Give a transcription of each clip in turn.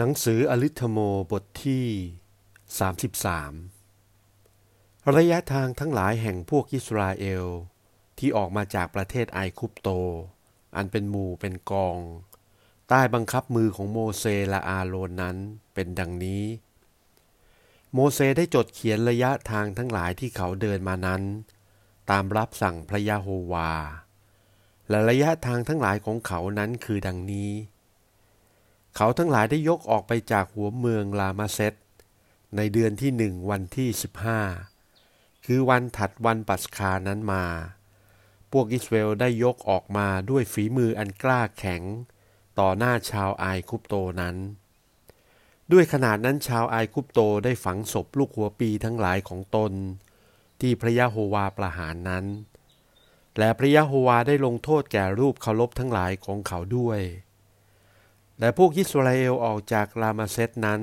หนังสืออลิธโมบทที่ 33 ระยะทางทั้งหลายแห่งพวกอิสราเอล ที่ออกมาจากประเทศไอคุปโต อันเป็นหมู่เป็นกอง ใต้บังคับมือของโมเสและอาโรนนั้นเป็นดังนี้ โมเสได้จดเขียนระยะทางทั้งหลายที่เขาเดินมานั้น ตามรับสั่งพระยะโฮวา และระยะทางทั้งหลายของเขานั้นคือดังนี้ เขาทั้งหลายได้ยกออกไปจากหัวเมืองลามาเซตในเดือนที่หนึ่งวันที่สิบห้าคือวันถัดวันปัสคานั้นมา พวกอิสราเอลได้ยกออกมาด้วยฝีมืออันกล้าแข็ง ต่อหน้าชาวไอคุปโตนั้น ด้วยขนาดนั้นชาวไอคุปโตได้ฝังศพลูกหัวปีทั้งหลายของตน ที่พระยะโฮวาประหารนั้น และพระยะโฮวาได้ลงโทษแก่รูปเคารพทั้งหลายของเขาด้วย และพวกอิสราเอลออกจากลามาเซตนั้น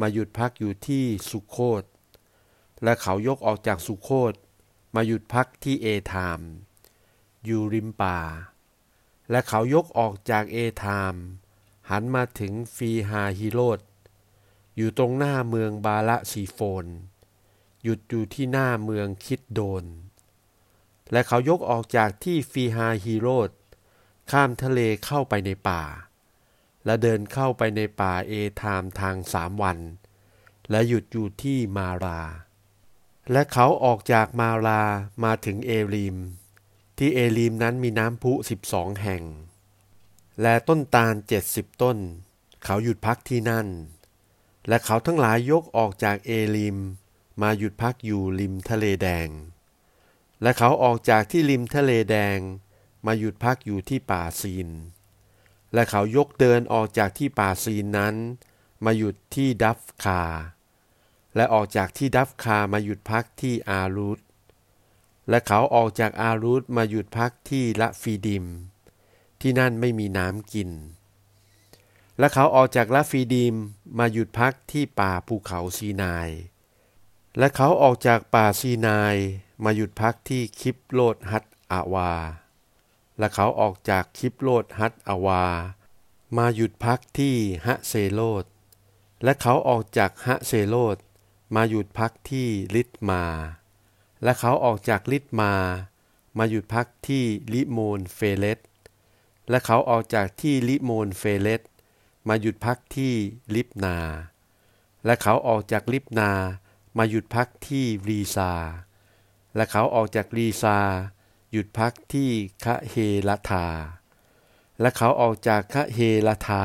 มาหยุดพักอยู่ที่สุโคต และเขายกออกจากสุโคต มาหยุดพักที่เอธาม อยู่ริมป่า และเขายกออกจากเอธาม หันมาถึงฟีฮาฮิโรดอยู่ตรงหน้าเมืองบาละซีโฟน หยุดอยู่ที่หน้าเมืองคิดโดน และเขายกออกจากที่ฟีฮาฮิโรดข้ามทะเลเข้าไปในป่า และเดินเข้าไปในป่าเอธามทางสามวัน และหยุดอยู่ที่มารา และเขาออกจากมารามาถึงเอลีมที่เอลีมนั้นมีน้ำพุสิบสองแห่ง และต้นตาลเจ็ดสิบต้น เขาหยุดพักที่นั่น และเขาทั้งหลายยกออกจากเอลีมมาหยุดพักอยู่ริมทะเลแดง และเขาออกจากที่ริมทะเลแดง มาหยุดพักอยู่ที่ป่าซีน และเขายกเดินออกจากที่ป่าซีนนั้น มาหยุดที่ดัฟคา และออกจากที่ดัฟคามาหยุดพักที่อารูตและเขาออกจากอารูตมาหยุดพักที่ละฟีดิม ที่นั่นไม่มีน้ำกิน และเขาออกจากละฟีดิมมาหยุดพักที่ป่าภูเขาซีนาย และเขาออกจากป่าซีนายมาหยุดพักที่คิปโลดฮัตอาวา และเขาออกจากคิปโลดฮัตอาวา มาหยุดพักที่ฮะเซโลดและเขาออกจากฮะเซโลดมาหยุดพักที่ลิตมา และเขาออกจากลิตมา มาหยุดพักที่ลิโมนเฟเลตและเขาออกจากที่ลิโมนเฟเลตมาหยุดพักที่ลิบนา และเขาออกจากลิบนา มาหยุดพักที่รีซา และเขาออกจากรีซา หยุดพักที่คะเฮลทา และเขาออกจากคะเฮลทา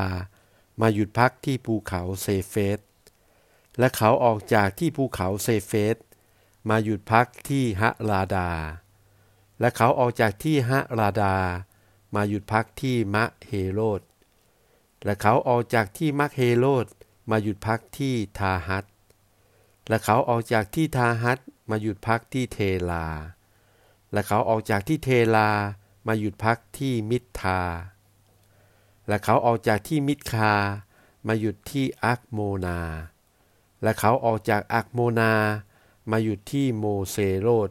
มาหยุดพักที่ภูเขาเซเฟส และเขาออกจากที่ภูเขาเซเฟส มาหยุดพักที่ฮะลาดา และเขาออกจากที่ฮะลาดา มาหยุดพักที่มะเฮโรด และเขาออกจากที่มะเฮโรดมาหยุดพักที่ทาฮัตและเขาออกจากที่ทาฮัตมาหยุดพักที่เทลา และเขาออกจากที่เทลามาหยุดพักที่มิทา และเขาออกจากที่มิทามาหยุดที่อักโมนา และเขาออกจากอักโมนามาหยุดที่โมเซโรด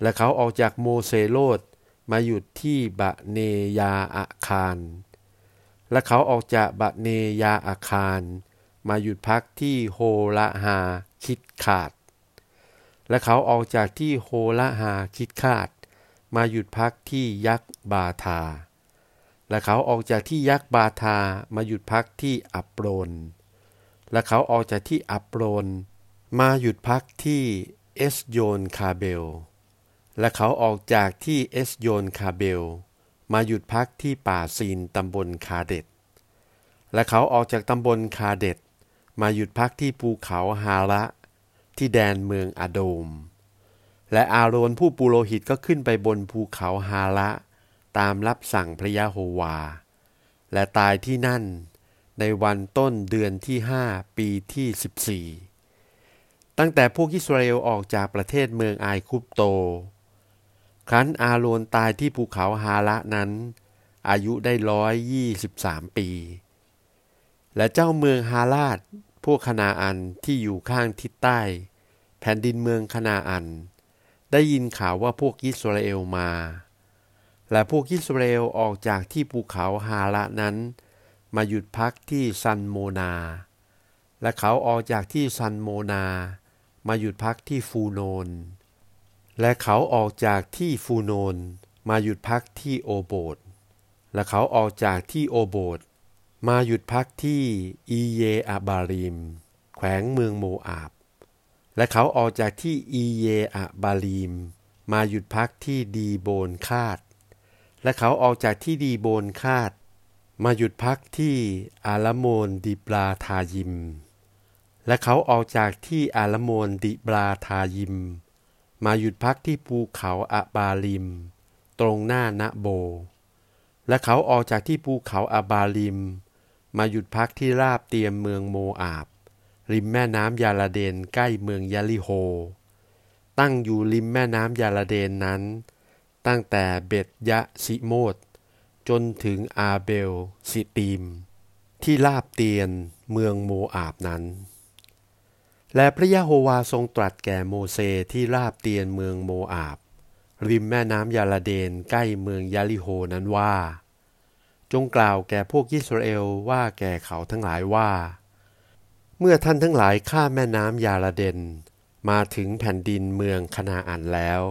และเขาออกจากโมเซโรดมาหยุดที่บะเนยาอาคาร และเขาออกจากบะเนยาอาคาร มาหยุดพักที่โฮละฮาคิดขาด และเขาออกจากที่โฮละฮาคิดคาด มาหยุดพักที่ยักษ์บาทา และเขาออกจากที่ยักษ์บาทามาหยุดพักที่อัปโปรน และเขาออกจากที่อัปโปรน มาหยุดพักที่เอสโยนคาเบล และเขาออกจากที่เอสโยนคาเบล มาหยุดพักที่ป่าซีนตำบลคาเดตและเขาออกจากตำบลคาเดตมาหยุดพักที่ภูเขาฮาระ ที่แดนเมืองอาโดม และอาโรนผู้ปุโรหิตก็ขึ้นไปบนภูเขาฮาละ ตามรับสั่งพระยะโฮวา และตายที่นั่นในวันต้นเดือนที่ห้าปีที่สิบสี่ตั้งแต่พวกอิสราเอลออกจากประเทศเมืองไอคุปโต ครั้นอาโรนตายที่ภูเขาฮาละนั้น อายุได้ร้อยยี่สิบสามปี และเจ้าเมืองฮาลาดพวกคณาอันที่อยู่ข้างทิศใต้ แผ่นดินเมืองคณาอัน ได้ยินข่าวว่าพวกอิสราเอลมา และพวกอิสราเอลออกจากที่ภูเขาฮาละนั้น มาหยุดพักที่ซันโมนา และเขาออกจากที่ซันโมนา มาหยุดพักที่ฟูโนน และเขาออกจากที่ฟูโนน มาหยุดพักที่โอโบดและเขาออกจากที่โอโบดมาหยุดพักที่อีเยอาบาริม แขวงเมืองโมอาบ และเขาออกจากที่อีเยอาบาริมมาหยุดพักที่ดีโบนคาด และเขาออกจากที่ดีโบนคาด มาหยุดพักที่อาลโมนดิบราทายิม และเขาออกจากที่อาลโมนดิบราทายิม มาหยุดพักที่ภูเขาอาบาลิม ตรงหน้าณโบ และเขาออกจากที่ภูเขาอาบาลิม มาหยุดพักที่ราบเตียมเมืองโมอาบ ริมแม่น้ำยาลาเดนใกล้เมืองยาลิโฮ ตั้งอยู่ริมแม่น้ำยาลาเดนนั้น ตั้งแต่เบตยะซิโมดจนถึงอาเบลสิตีม ที่ลาบเตียนเมืองโมอาบนั้น และพระยะโฮวาทรงตรัสแก่โมเสที่ลาบเตียนเมืองโมอาบ ริมแม่น้ำยาลาเดนใกล้เมืองยาลิโฮนั้นว่า จงกล่าวแก่พวกยิสราเอลว่าแก่เขาทั้งหลายว่า เมื่อท่านทั้งหลายข้ามแม่น้ำยาลาเดน มาถึงแผ่นดินเมืองคณาอันแล้ว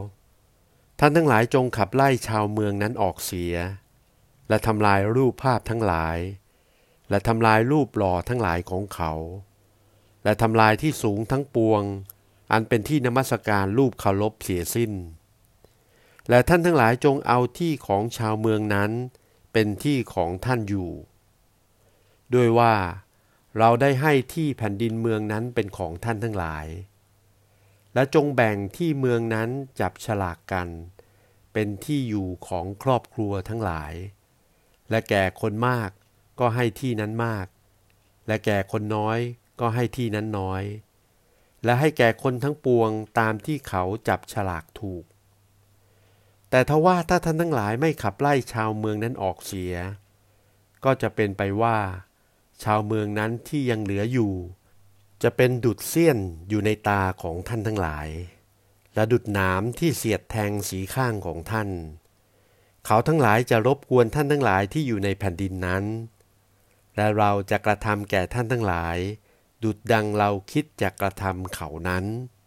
ท่านทั้งหลายจงขับไล่ชาวเมืองนั้นออกเสีย และทำลายรูปภาพทั้งหลาย และทำลายรูปหล่อทั้งหลายของเขา และทำลายที่สูงทั้งปวง อันเป็นที่นมัสการรูปเคารพเสียสิ้น และท่านทั้งหลายจงเอาที่ของชาวเมืองนั้น เป็นที่ของท่านอยู่ ด้วยว่า เราได้ให้ที่แผ่นดินเมืองนั้นเป็นของท่านทั้งหลาย และจงแบ่งที่เมืองนั้นจับฉลากกัน เป็นที่อยู่ของครอบครัวทั้งหลาย และแก่คนมากก็ให้ที่นั้นมาก และแก่คนน้อยก็ให้ที่นั้นน้อย และให้แก่คนทั้งปวงตามที่เขาจับฉลากถูก แต่ทว่าถ้าท่านทั้งหลายไม่ขับไล่ชาวเมืองนั้นออกเสีย ก็จะเป็นไปว่า ชาวเมืองนั้นที่ยังเหลืออยู่ จะเป็นดุดเสี้ยนอยู่ในตาของท่านทั้งหลาย และดุดหนามที่เสียดแทงสีข้างของท่าน เขาทั้งหลายจะรบกวนท่านทั้งหลายที่อยู่ในแผ่นดินนั้น และเราจะกระทำแก่ท่านทั้งหลาย ดุดดังเราคิดจะกระทำเขานั้น